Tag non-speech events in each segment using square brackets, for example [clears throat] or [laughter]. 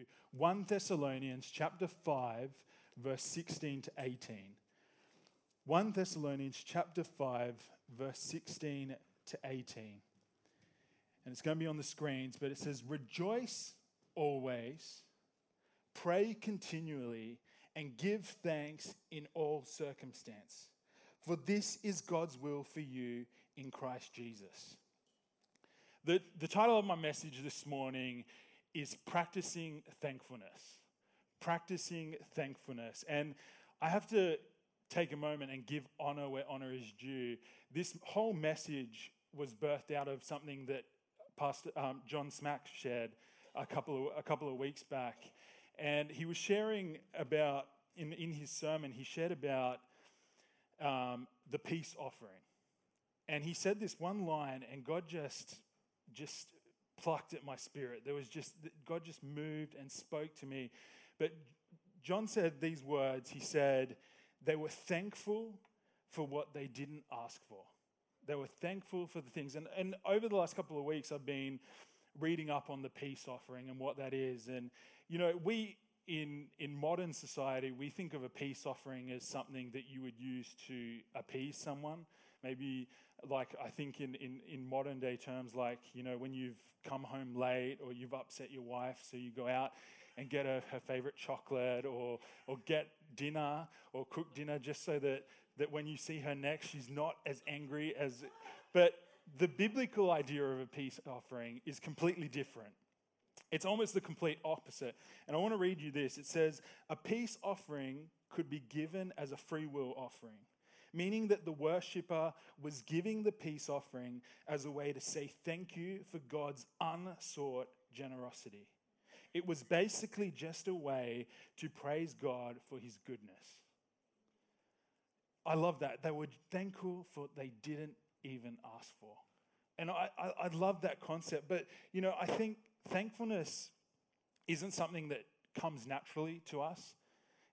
to 1 Thessalonians chapter 5 verse 16 to 18. 1 Thessalonians chapter 5 verse 16 to 18. And it's going to be on the screens, but it says rejoice always, pray continually, and give thanks in all circumstance. For this is God's will for you in Christ Jesus. The, the title of my message this morning is Practicing Thankfulness. Practicing Thankfulness. And I have to take a moment and give honor where honor is due. This whole message was birthed out of something that Pastor um, John Smack shared a couple of, a couple of weeks back. And he was sharing about, in, in his sermon, he shared about um, the peace offering. And he said this one line, and God just, just plucked at my spirit. There was just, God just moved and spoke to me. But John said these words He said, they were thankful for what they didn't ask for. They were thankful for the things. And, and over the last couple of weeks, I've been reading up on the peace offering and what that is. And, you know, we, in, in modern society, we think of a peace offering as something that you would use to appease someone. Maybe, like, I think in, in, in modern day terms, like, you know, when you've come home late or you've upset your wife, so you go out and get her, her favorite chocolate or, or get dinner or cook dinner just so that, that when you see her next, she's not as angry as. But the biblical idea of a peace offering is completely different. It's almost the complete opposite. And I want to read you this. It says, A peace offering could be given as a free will offering, meaning that the worshiper was giving the peace offering as a way to say thank you for God's unsought generosity. It was basically just a way to praise God for his goodness. I love that. They were thankful for what they didn't even ask for. And I, I, I love that concept. But, you know, I think thankfulness isn't something that comes naturally to us.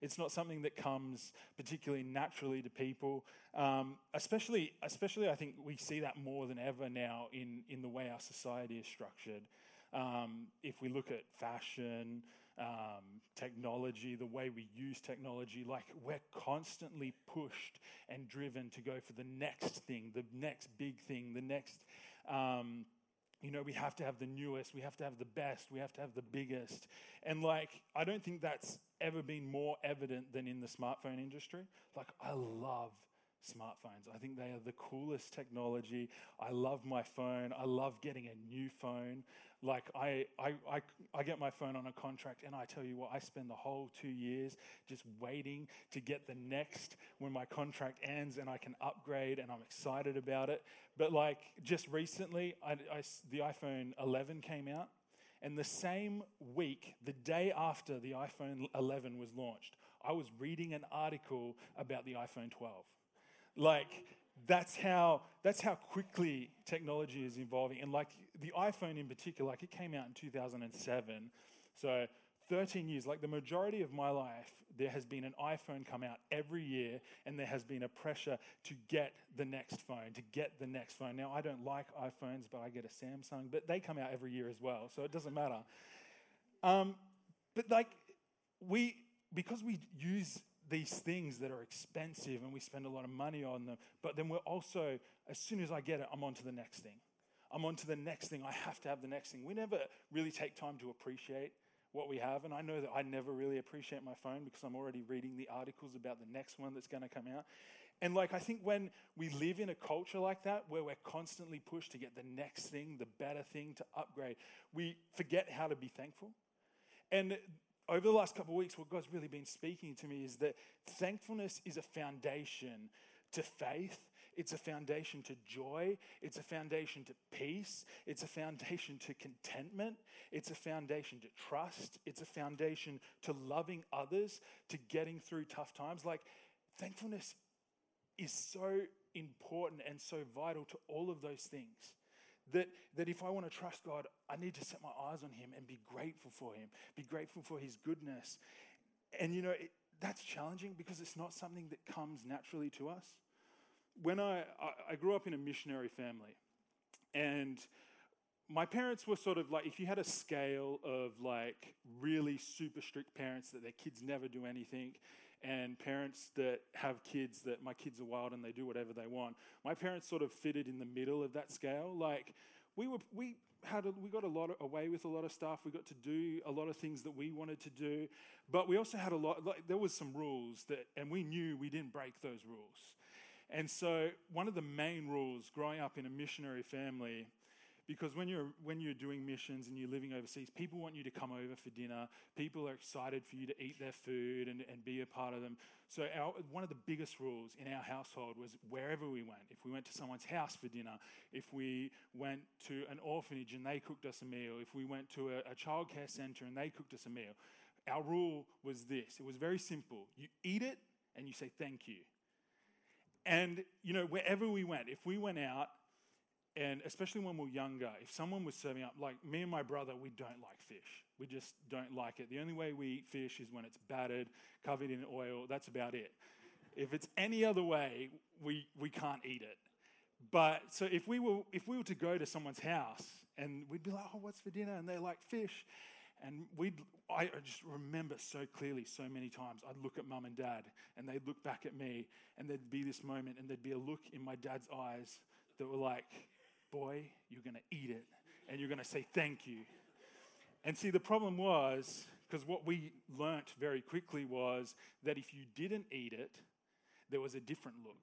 It's not something that comes particularly naturally to people. Um, especially, especially, I think we see that more than ever now in, in the way our society is structured. Um, if we look at fashion, um, technology, the way we use technology, like we're constantly pushed and driven to go for the next thing, the next big thing, the next. Um, you know, we have to have the newest, we have to have the best, we have to have the biggest. And like, I don't think that's ever been more evident than in the smartphone industry. Like, I love smartphones. I think they are the coolest technology. I love my phone. I love getting a new phone. Like I, I, I, I, get my phone on a contract, and I tell you what, I spend the whole two years just waiting to get the next when my contract ends and I can upgrade, and I'm excited about it. But like just recently, I, I, the iPhone 11 came out. And the same week, the day after the iPhone 11 was launched, I was reading an article about the iPhone 12. Like, that's how that's how quickly technology is evolving. And like the iphone in particular like it came out in 2007 so 13 years like the majority of my life there has been an iphone come out every year and there has been a pressure to get the next phone to get the next phone. Now i don't like iphones but i get a samsung but they come out every year as well so it doesn't matter. Um, but like we because we use these things that are expensive and we spend a lot of money on them. But then we're also, as soon as I get it, I'm on to the next thing. I'm on to the next thing. I have to have the next thing. We never really take time to appreciate what we have. And I know that I never really appreciate my phone because I'm already reading the articles about the next one that's going to come out. And like, I think when we live in a culture like that, where we're constantly pushed to get the next thing, the better thing, to upgrade, we forget how to be thankful. And over the last couple of weeks, what God's really been speaking to me is that thankfulness is a foundation to faith, it's a foundation to joy, it's a foundation to peace, it's a foundation to contentment, it's a foundation to trust, it's a foundation to loving others, to getting through tough times. Like, thankfulness is so important and so vital to all of those things. That, that if I want to trust God, I need to set my eyes on Him and be grateful for Him, be grateful for His goodness. And you know, it, that's challenging because it's not something that comes naturally to us. When I, I, I grew up in a missionary family, and my parents were sort of like, if you had a scale of like really super strict parents that their kids never do anything, and parents that have kids that my kids are wild and they do whatever they want. My parents sort of fitted in the middle of that scale. Like we were, we had, a, we got a lot of, away with a lot of stuff. We got to do a lot of things that we wanted to do, but we also had a lot. Like, there was some rules that, and we knew we didn't break those rules. And so, one of the main rules growing up in a missionary family because when you're when you're doing missions and you're living overseas people want you to come over for dinner. People are excited for you to eat their food and, and be a part of them. So our, one of the biggest rules in our household was wherever we went if we went to someone's house for dinner if we went to an orphanage and they cooked us a meal if we went to a, a childcare center and they cooked us a meal. Our rule was this. It was very simple. You eat it and you say thank you. And you know wherever we went if we went out and especially when we're younger, if someone was serving up, like me and my brother, we don't like fish. We just don't like it. The only way we eat fish is when it's battered, covered in oil. That's about it. If it's any other way, we, we can't eat it. But so if we were if we were to go to someone's house and we'd be like, oh, what's for dinner? And they like fish. And we'd, I just remember so clearly so many times I'd look at mum and dad and they'd look back at me and there'd be this moment and there'd be a look in my dad's eyes that were like, boy, you're going to eat it and you're going to say thank you. And see, the problem was, because what we learnt very quickly was that if you didn't eat it, there was a different look.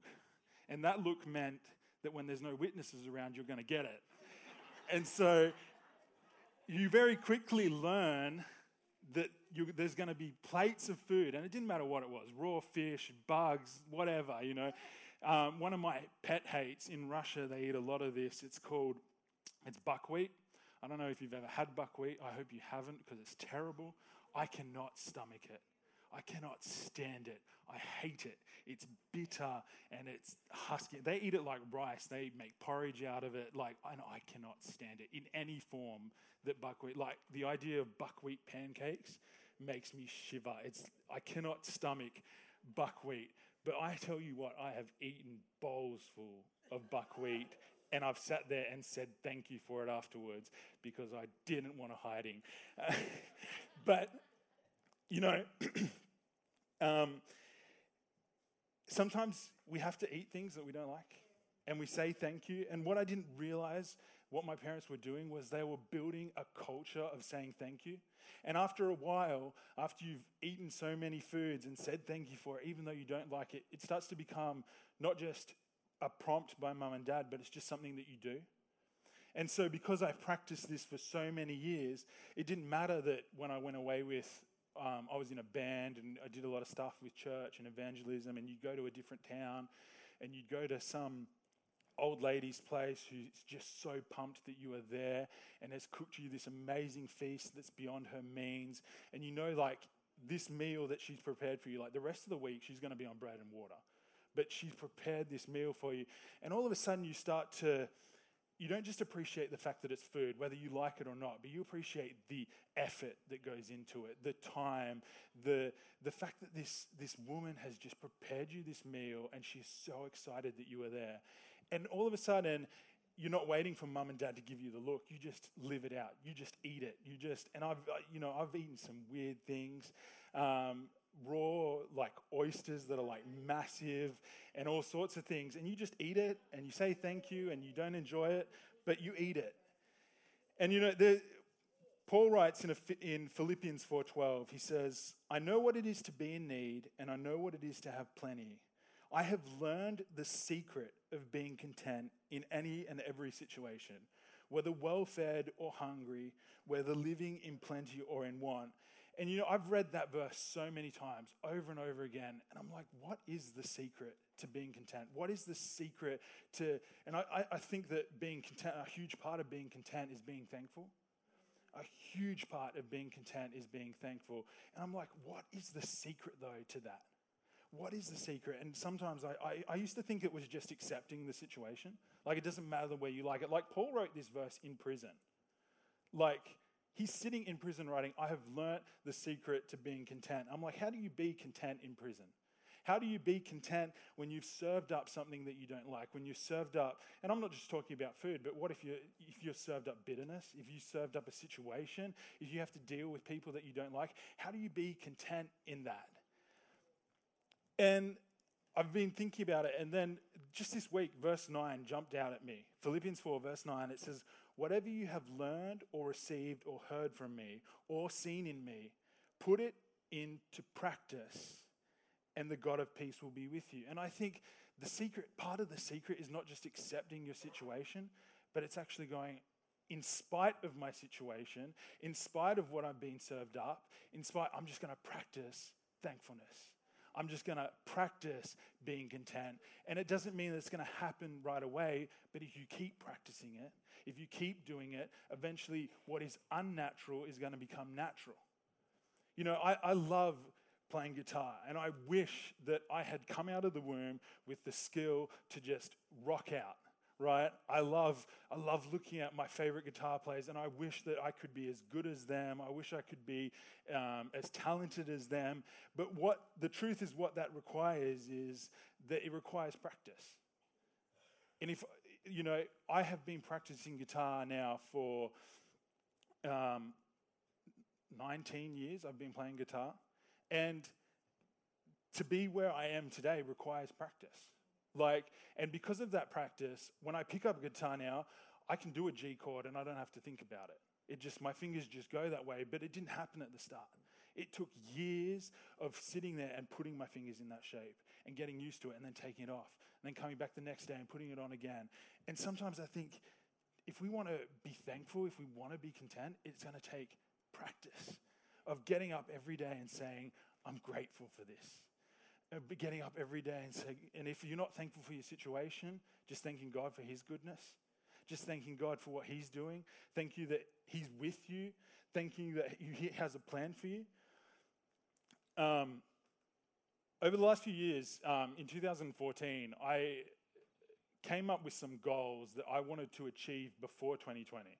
And that look meant that when there's no witnesses around, you're going to get it. And so you very quickly learn that you, there's going to be plates of food, and it didn't matter what it was raw fish, bugs, whatever, you know. Um, one of my pet hates in Russia, they eat a lot of this. It's called, it's buckwheat. I don't know if you've ever had buckwheat. I hope you haven't because it's terrible. I cannot stomach it. I cannot stand it. I hate it. It's bitter and it's husky. They eat it like rice. They make porridge out of it. Like, I know I cannot stand it in any form that buckwheat, like the idea of buckwheat pancakes makes me shiver. It's, I cannot stomach buckwheat. But I tell you what, I have eaten bowls full of buckwheat and I've sat there and said thank you for it afterwards because I didn't want to hiding. [laughs] but, you know, [clears throat] um, sometimes we have to eat things that we don't like and we say thank you. And what I didn't realize what my parents were doing was they were building a culture of saying thank you. And after a while, after you've eaten so many foods and said thank you for it, even though you don't like it, it starts to become not just a prompt by mum and dad, but it's just something that you do. And so, because I've practiced this for so many years, it didn't matter that when I went away with, um, I was in a band and I did a lot of stuff with church and evangelism, and you'd go to a different town and you'd go to some old lady's place who's just so pumped that you are there and has cooked you this amazing feast that's beyond her means. And you know, like, this meal that she's prepared for you, like the rest of the week, she's going to be on bread and water. But she's prepared this meal for you. And all of a sudden, you start to, you don't just appreciate the fact that it's food, whether you like it or not, but you appreciate the effort that goes into it, the time, the, the fact that this, this woman has just prepared you this meal and she's so excited that you are there. And all of a sudden, you're not waiting for mum and dad to give you the look. You just live it out. You just eat it. You just, and I've, you know, I've eaten some weird things. Um, raw, like oysters that are like massive and all sorts of things. And you just eat it and you say thank you and you don't enjoy it, but you eat it. And you know, the, Paul writes in, a, in Philippians 4:12, he says, "I know what it is to be in need, and I know what it is to have plenty. I have learned the secret of being content in any and every situation, whether well fed or hungry, whether living in plenty or in want. And you know, I've read that verse so many times over and over again, and I'm like, what is the secret to being content? What is the secret to, and I, I think that being content, a huge part of being content is being thankful. A huge part of being content is being thankful. And I'm like, what is the secret though to that? What is the secret? And sometimes I, I, I, used to think it was just accepting the situation. Like it doesn't matter where you like it. Like Paul wrote this verse in prison. Like he's sitting in prison writing, I have learnt the secret to being content. I'm like, how do you be content in prison? How do you be content when you've served up something that you don't like? When you're served up, and I'm not just talking about food, but what if you if you're served up bitterness? If you served up a situation? If you have to deal with people that you don't like? How do you be content in that? And I've been thinking about it, and then just this week, verse 9 jumped out at me. Philippians 4, verse 9, it says, Whatever you have learned or received or heard from me or seen in me, put it into practice, and the God of peace will be with you. And I think the secret, part of the secret is not just accepting your situation, but it's actually going, in spite of my situation, in spite of what I'm being served up, in spite, I'm just going to practice thankfulness. I'm just going to practice being content. And it doesn't mean that it's going to happen right away, but if you keep practicing it, if you keep doing it, eventually what is unnatural is going to become natural. You know, I, I love playing guitar, and I wish that I had come out of the womb with the skill to just rock out right? I love, I love looking at my favorite guitar players, and I wish that I could be as good as them. I wish I could be um, as talented as them. But what the truth is, what that requires is that it requires practice. And if you know, I have been practicing guitar now for um, 19 years. I've been playing guitar, and to be where I am today requires practice. Like, and because of that practice, when I pick up a guitar now, I can do a G chord and I don't have to think about it. It just, my fingers just go that way, but it didn't happen at the start. It took years of sitting there and putting my fingers in that shape and getting used to it and then taking it off and then coming back the next day and putting it on again. And sometimes I think if we want to be thankful, if we want to be content, it's going to take practice of getting up every day and saying, I'm grateful for this getting up every day and saying, and if you're not thankful for your situation, just thanking God for His goodness, just thanking God for what He's doing. Thank you that He's with you. Thank you that He has a plan for you. Um, over the last few years, um, in 2014, I came up with some goals that I wanted to achieve before 2020.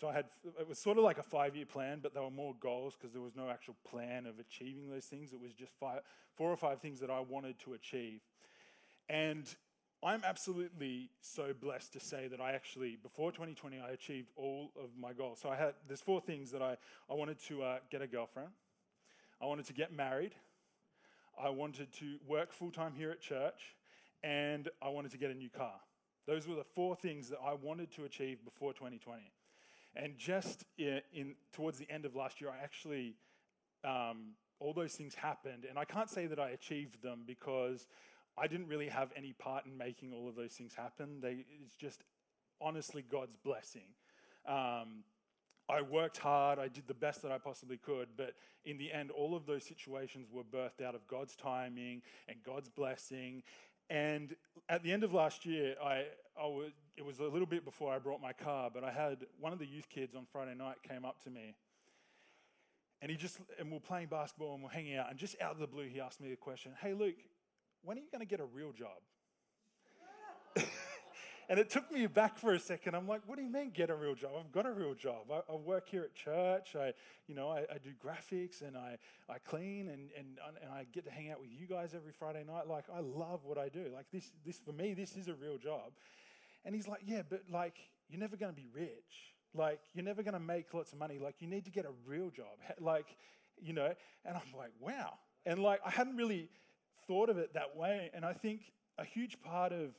So I had, it was sort of like a five year plan, but there were more goals because there was no actual plan of achieving those things. It was just five, four or five things that I wanted to achieve. And I'm absolutely so blessed to say that I actually, before 2020, I achieved all of my goals. So I had, there's four things that I, I wanted to uh, get a girlfriend, I wanted to get married, I wanted to work full time here at church, and I wanted to get a new car. Those were the four things that I wanted to achieve before 2020. And just in, in towards the end of last year, I actually um, all those things happened, and I can't say that I achieved them because I didn't really have any part in making all of those things happen. They, it's just honestly God's blessing. Um, I worked hard, I did the best that I possibly could, but in the end, all of those situations were birthed out of God's timing and God's blessing. And at the end of last year, I, I was, it was a little bit before I brought my car, but I had one of the youth kids on Friday night came up to me. And he just, and we we're playing basketball and we're hanging out. And just out of the blue, he asked me a question Hey, Luke, when are you going to get a real job? [laughs] and it took me back for a second. I'm like, what do you mean get a real job? I've got a real job. I, I work here at church. I, you know, I, I, do graphics and I, I clean and, and, and I get to hang out with you guys every Friday night. Like, I love what I do. Like, this, this for me, this is a real job. And he's like, yeah, but like, you're never going to be rich. Like, you're never going to make lots of money. Like, you need to get a real job. [laughs] Like, you know, and I'm like, wow. And like, I hadn't really thought of it that way. And I think a huge part of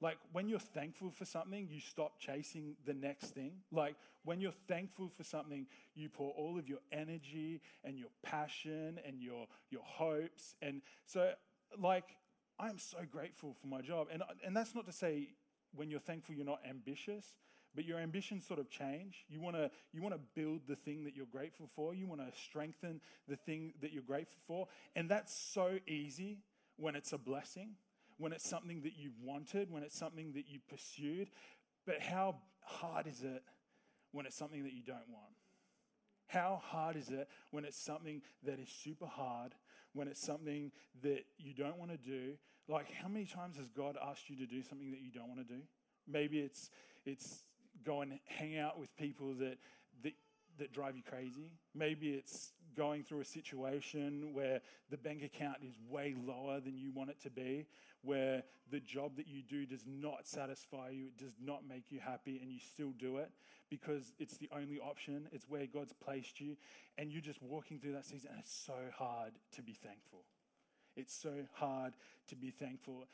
like when you're thankful for something, you stop chasing the next thing. Like when you're thankful for something, you pour all of your energy and your passion and your your hopes. And so like I'm so grateful for my job. And and that's not to say when you're thankful you're not ambitious, but your ambitions sort of change. You want to you want to build the thing that you're grateful for. You want to strengthen the thing that you're grateful for. And that's so easy when it's a blessing when it's something that you've wanted, when it's something that you pursued. But how hard is it when it's something that you don't want? How hard is it when it's something that is super hard, when it's something that you don't want to do? Like, how many times has God asked you to do something that you don't want to do? Maybe it's, it's go and hang out with people that, that, that drive you crazy. Maybe it's going through a situation where the bank account is way lower than you want it to be, where the job that you do does not satisfy you, it does not make you happy, and you still do it because it's the only option, it's where God's placed you, and you're just walking through that season, and it's so hard to be thankful. It's so hard to be thankful.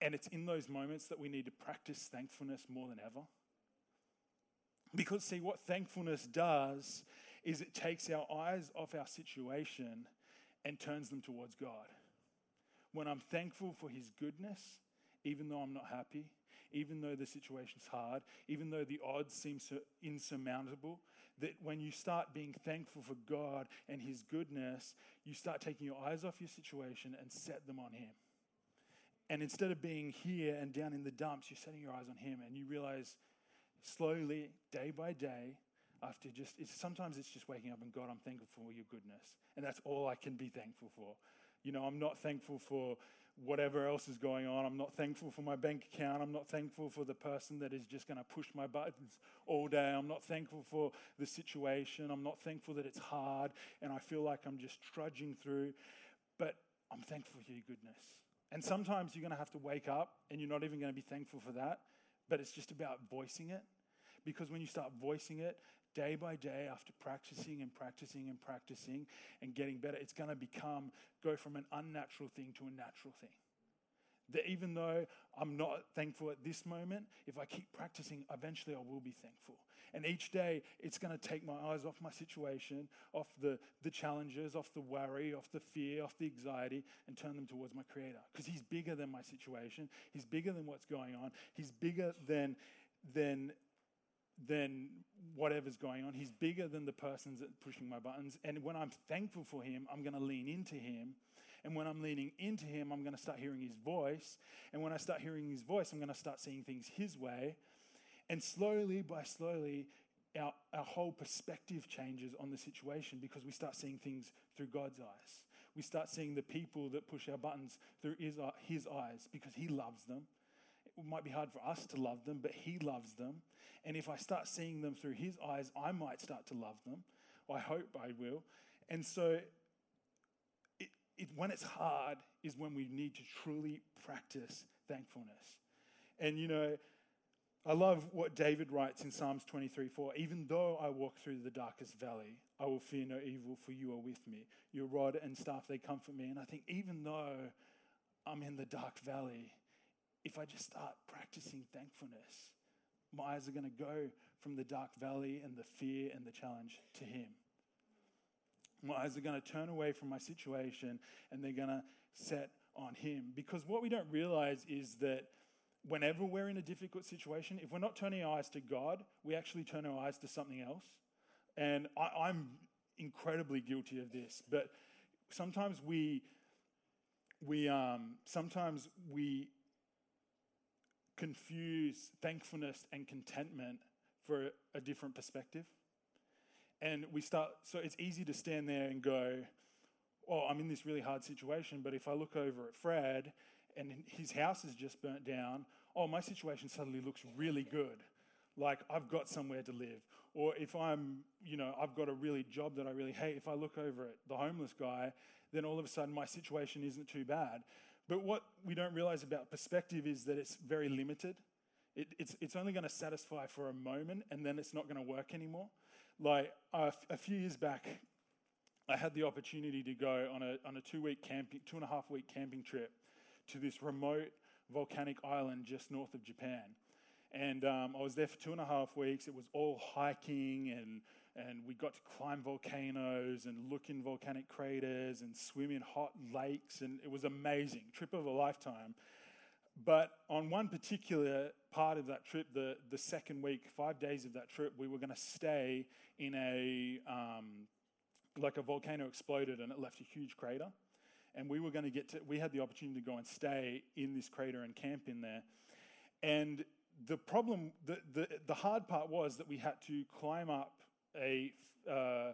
And it's in those moments that we need to practice thankfulness more than ever. Because, see, what thankfulness does is it takes our eyes off our situation and turns them towards God. When I'm thankful for His goodness, even though I'm not happy, even though the situation's hard, even though the odds seem so insurmountable, that when you start being thankful for God and His goodness, you start taking your eyes off your situation and set them on Him. And instead of being here and down in the dumps, you're setting your eyes on Him and you realize slowly, day by day, after just, it's, sometimes it's just waking up and God, I'm thankful for your goodness. And that's all I can be thankful for. You know, I'm not thankful for whatever else is going on. I'm not thankful for my bank account. I'm not thankful for the person that is just going to push my buttons all day. I'm not thankful for the situation. I'm not thankful that it's hard and I feel like I'm just trudging through. But I'm thankful for your goodness. And sometimes you're going to have to wake up and you're not even going to be thankful for that, but it's just about voicing it. Because when you start voicing it, day by day, after practicing and practicing and practicing and getting better, it's going to become, go from an unnatural thing to a natural thing. That even though I'm not thankful at this moment, if I keep practicing, eventually I will be thankful. And each day, it's going to take my eyes off my situation, off the, the challenges, off the worry, off the fear, off the anxiety, and turn them towards my Creator. Because He's bigger than my situation. He's bigger than what's going on. He's bigger than, than than whatever's going on. He's bigger than the person's pushing my buttons. And when I'm thankful for him, I'm going to lean into him. And when I'm leaning into him, I'm going to start hearing his voice. And when I start hearing his voice, I'm going to start seeing things his way. And slowly by slowly, our, our whole perspective changes on the situation because we start seeing things through God's eyes. We start seeing the people that push our buttons through his, his eyes because he loves them might be hard for us to love them, but He loves them. And if I start seeing them through His eyes, I might start to love them. I hope I will. And so, it, it, when it's hard, is when we need to truly practice thankfulness. And you know, I love what David writes in Psalms 23 4. Even though I walk through the darkest valley, I will fear no evil, for you are with me. Your rod and staff, they comfort me. And I think, even though I'm in the dark valley, if I just start practicing thankfulness, my eyes are going to go from the dark valley and the fear and the challenge to Him. My eyes are going to turn away from my situation and they're going to set on Him. Because what we don't realize is that whenever we're in a difficult situation, if we're not turning our eyes to God, we actually turn our eyes to something else. And I, am incredibly guilty of this. But sometimes we, we um, sometimes we confuse thankfulness and contentment for a different perspective. And we start, so it's easy to stand there and go, oh, I'm in this really hard situation, but if I look over at Fred and his house is just burnt down, oh, my situation suddenly looks really good. Like I've got somewhere to live. Or if I'm, you know, I've got a really job that I really hate, if I look over at the homeless guy, then all of a sudden my situation isn't too bad. But what we don't realize about perspective is that it's very limited. It, it's, it's only going to satisfy for a moment and then it's not going to work anymore. Like uh, a few years back, I had the opportunity to go on a, on a two week camping, two and a half week camping trip to this remote volcanic island just north of Japan. And um, I was there for two and a half weeks. It was all hiking and and we got to climb volcanoes and look in volcanic craters and swim in hot lakes, and it was amazing. Trip of a lifetime. But on one particular part of that trip, the, the second week, five days of that trip, we were going to stay in a, um, like a volcano exploded and it left a huge crater. And we were going to get to, we had the opportunity to go and stay in this crater and camp in there. And the problem, the, the, the hard part was that we had to climb up a uh,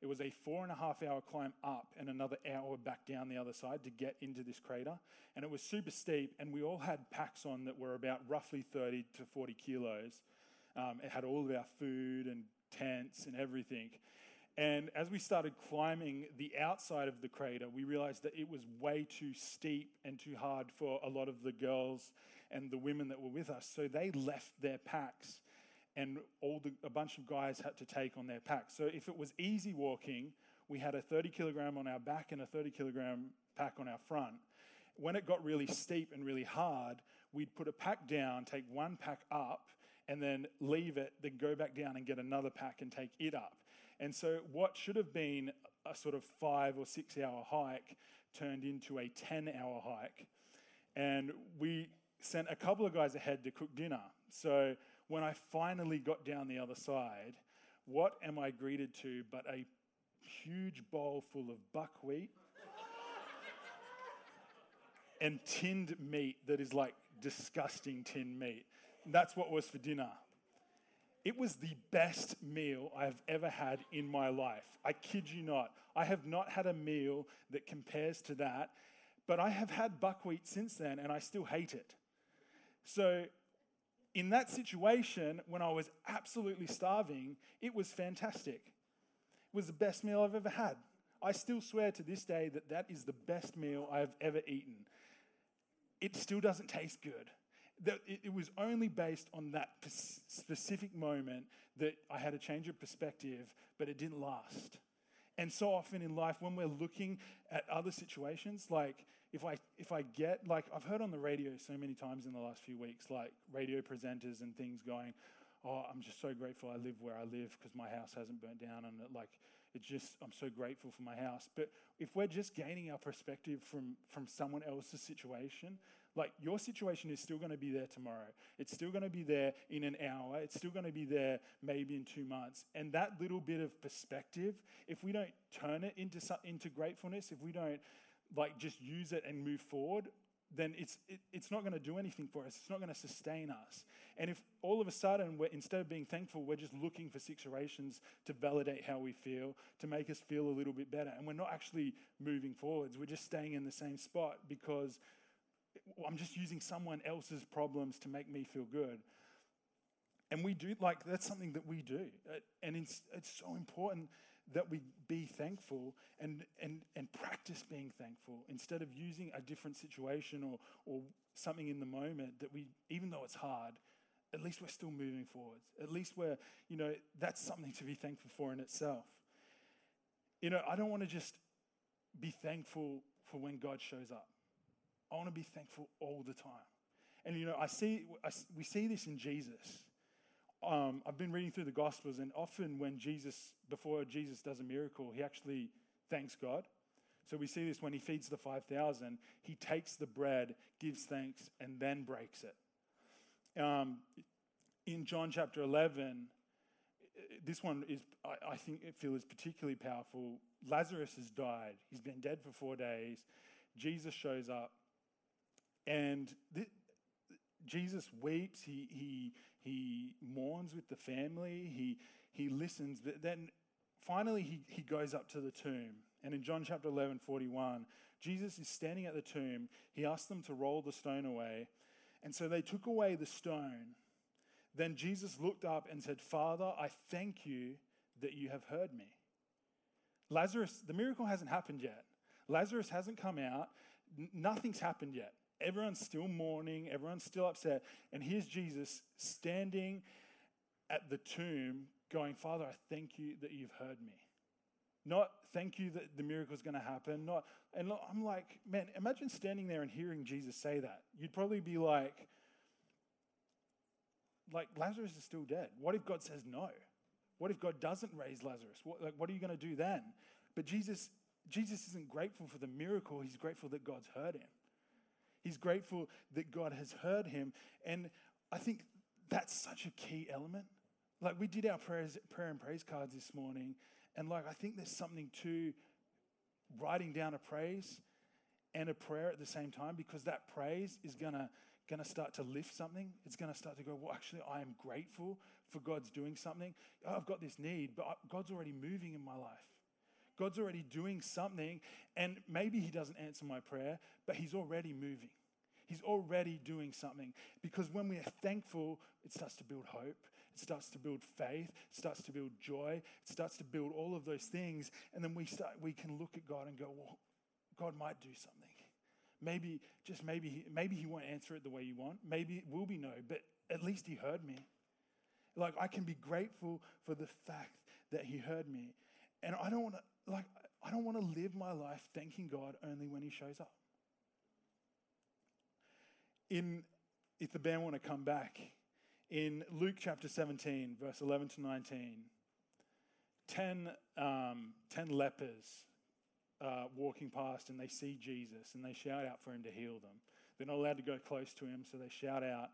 it was a four and a half hour climb up and another hour back down the other side to get into this crater. And it was super steep, and we all had packs on that were about roughly 30 to 40 kilos. Um, it had all of our food and tents and everything. And as we started climbing the outside of the crater, we realized that it was way too steep and too hard for a lot of the girls and the women that were with us. So they left their packs, and all the, a bunch of guys had to take on their packs. So if it was easy walking, we had a 30 kilogram on our back and a 30 kilogram pack on our front. When it got really steep and really hard, we'd put a pack down, take one pack up, and then leave it, then go back down and get another pack and take it up. And so, what should have been a sort of five or six hour hike turned into a 10 hour hike. And we sent a couple of guys ahead to cook dinner. So, when I finally got down the other side, what am I greeted to but a huge bowl full of buckwheat [laughs] and tinned meat that is like disgusting tinned meat? That's what was for dinner. It was the best meal I have ever had in my life. I kid you not. I have not had a meal that compares to that, but I have had buckwheat since then and I still hate it. So, in that situation, when I was absolutely starving, it was fantastic. It was the best meal I've ever had. I still swear to this day that that is the best meal I have ever eaten. It still doesn't taste good it was only based on that specific moment that I had a change of perspective, but it didn't last. And so often in life, when we're looking at other situations, like if I if I get like I've heard on the radio so many times in the last few weeks, like radio presenters and things going, "Oh, I'm just so grateful I live where I live because my house hasn't burnt down," and it, like it's just I'm so grateful for my house. But if we're just gaining our perspective from from someone else's situation, like your situation is still going to be there tomorrow. It's still going to be there in an hour. It's still going to be there maybe in two months. And that little bit of perspective, if we don't turn it into, into gratefulness, if we don't like just use it and move forward, then it's, it, it's not going to do anything for us. It's not going to sustain us. And if all of a sudden, we're, instead of being thankful, we're just looking for situations to validate how we feel, to make us feel a little bit better, and we're not actually moving forwards, we're just staying in the same spot because I'm just using someone else's problems to make me feel good. And we do, like, that's something that we do. Uh, and it's, it's so important that we be thankful and, and, and practice being thankful instead of using a different situation or, or something in the moment that we, even though it's hard, at least we're still moving forwards. At least we're, you know, that's something to be thankful for in itself. You know, I don't want to just be thankful for when God shows up. I want to be thankful all the time. And you know, I see, I, we see this in Jesus. Um, I've been reading through the Gospels, and often when Jesus, before Jesus does a miracle, he actually thanks God. So we see this when he feeds the 5,000, he takes the bread, gives thanks, and then breaks it. Um, in John chapter 11, this one is, I, I think, it feels particularly powerful. Lazarus has died. He's been dead for four days. Jesus shows up. And th- Jesus weeps, he, he, he mourns with the family, he, he listens, but then finally he, he goes up to the tomb. And in John chapter 11, 41, Jesus is standing at the tomb. He asked them to roll the stone away. And so they took away the stone. Then Jesus looked up and said, Father, I thank you that you have heard me. Lazarus, the miracle hasn't happened yet. Lazarus hasn't come out. Nothing's happened yet. Everyone's still mourning, everyone's still upset. And here's Jesus standing at the tomb going, Father, I thank you that you've heard me. Not thank you that the miracle is going to happen. Not, and I'm like, man, imagine standing there and hearing Jesus say that. You'd probably be like, like Lazarus is still dead. What if God says no? What if God doesn't raise Lazarus? What, like, what are you going to do then? But Jesus, Jesus isn't grateful for the miracle. He's grateful that God's heard him. He's grateful that God has heard him. And I think that's such a key element. Like we did our prayers, prayer and praise cards this morning, and like I think there's something to writing down a praise and a prayer at the same time because that praise is gonna gonna start to lift something. It's gonna start to go, well, actually, I am grateful for God's doing something. I've got this need, but God's already moving in my life. God's already doing something, and maybe He doesn't answer my prayer, but He's already moving. He's already doing something. Because when we are thankful, it starts to build hope, it starts to build faith, it starts to build joy, it starts to build all of those things. And then we, start, we can look at God and go, well, God might do something. Maybe, just maybe, he, maybe He won't answer it the way you want. Maybe it will be no, but at least He heard me. Like, I can be grateful for the fact that He heard me. And I don't want to, like, I don't want to live my life thanking God only when He shows up. In, if the band want to come back, in Luke chapter 17, verse 11 to 19, 10, um, 10 lepers uh, walking past and they see Jesus and they shout out for him to heal them. They're not allowed to go close to him, so they shout out.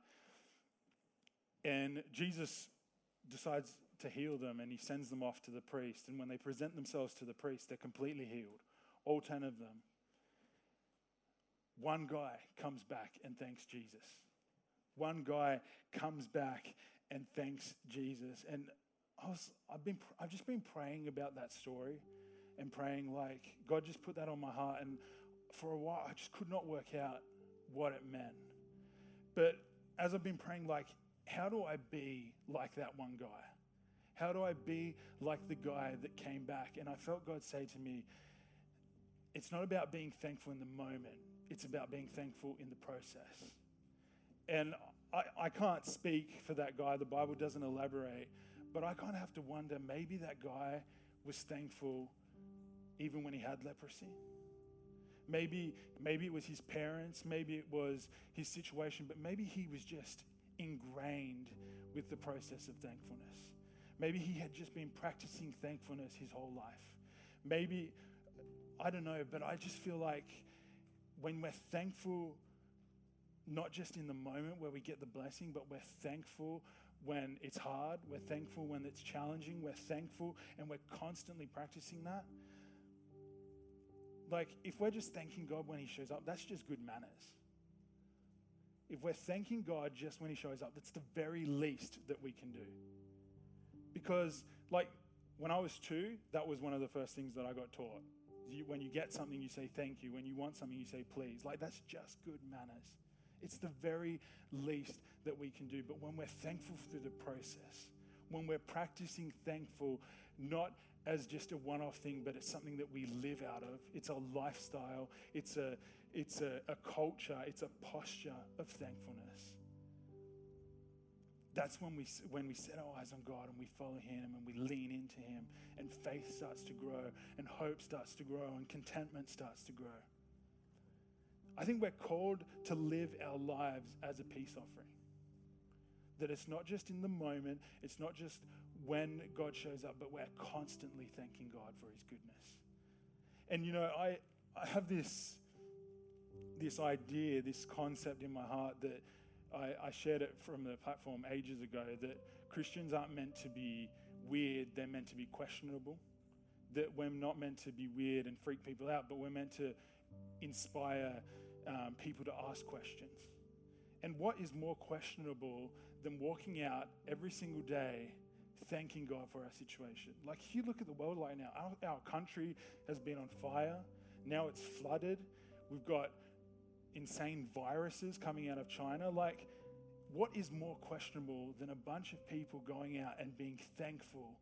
And Jesus decides to heal them and he sends them off to the priest. And when they present themselves to the priest, they're completely healed, all 10 of them. One guy comes back and thanks Jesus. One guy comes back and thanks Jesus. And I was, I've, been, I've just been praying about that story and praying, like, God just put that on my heart. And for a while, I just could not work out what it meant. But as I've been praying, like, how do I be like that one guy? How do I be like the guy that came back? And I felt God say to me, it's not about being thankful in the moment, it's about being thankful in the process. And I, I can't speak for that guy, the Bible doesn't elaborate, but I kind of have to wonder maybe that guy was thankful even when he had leprosy. Maybe, maybe it was his parents, maybe it was his situation, but maybe he was just ingrained with the process of thankfulness. Maybe he had just been practicing thankfulness his whole life. Maybe, I don't know, but I just feel like when we're thankful, not just in the moment where we get the blessing, but we're thankful when it's hard, we're thankful when it's challenging, we're thankful and we're constantly practicing that. Like, if we're just thanking God when He shows up, that's just good manners. If we're thanking God just when He shows up, that's the very least that we can do. Because, like, when I was two, that was one of the first things that I got taught. You, when you get something, you say thank you. When you want something, you say please. Like, that's just good manners. It's the very least that we can do. But when we're thankful through the process, when we're practicing thankful, not as just a one off thing, but it's something that we live out of. It's a lifestyle, it's a, it's a, a culture, it's a posture of thankfulness. That's when we, when we set our eyes on God and we follow Him and we lean into Him, and faith starts to grow, and hope starts to grow, and contentment starts to grow. I think we're called to live our lives as a peace offering. That it's not just in the moment, it's not just when God shows up, but we're constantly thanking God for his goodness. And you know, I, I have this, this idea, this concept in my heart that I, I shared it from the platform ages ago that Christians aren't meant to be weird, they're meant to be questionable. That we're not meant to be weird and freak people out, but we're meant to inspire um, people to ask questions. And what is more questionable than walking out every single day thanking God for our situation. Like, you look at the world right now, our, our country has been on fire. Now it's flooded. We've got insane viruses coming out of China. Like, what is more questionable than a bunch of people going out and being thankful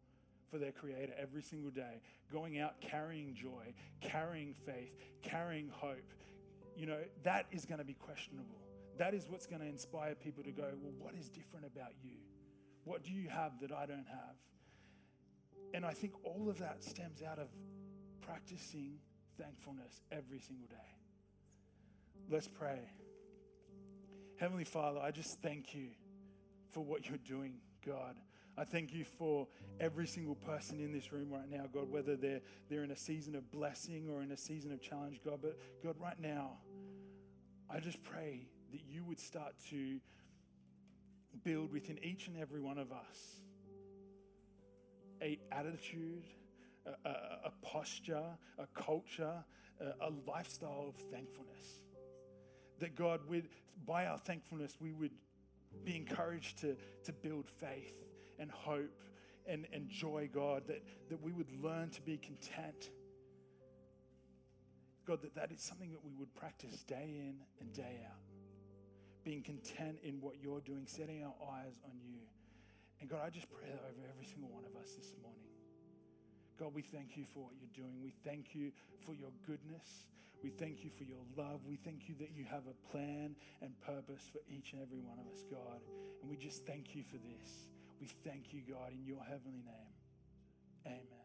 for their Creator every single day, going out carrying joy, carrying faith, carrying hope? You know, that is going to be questionable. That is what's going to inspire people to go, well, what is different about you? What do you have that I don't have? And I think all of that stems out of practicing thankfulness every single day. Let's pray. Heavenly Father, I just thank you for what you're doing, God. I thank you for every single person in this room right now, God, whether they're, they're in a season of blessing or in a season of challenge, God. But God, right now, I just pray that you would start to build within each and every one of us a attitude, a, a, posture, a culture, a, a lifestyle of thankfulness. That God, would, by our thankfulness, we would be encouraged to, to build faith and hope and, and joy, God, that, that we would learn to be content. God, that that is something that we would practice day in and day out being content in what you're doing, setting our eyes on you. And God, I just pray that over every single one of us this morning. God, we thank you for what you're doing. We thank you for your goodness. We thank you for your love. We thank you that you have a plan and purpose for each and every one of us, God. And we just thank you for this. We thank you, God, in your heavenly name. Amen.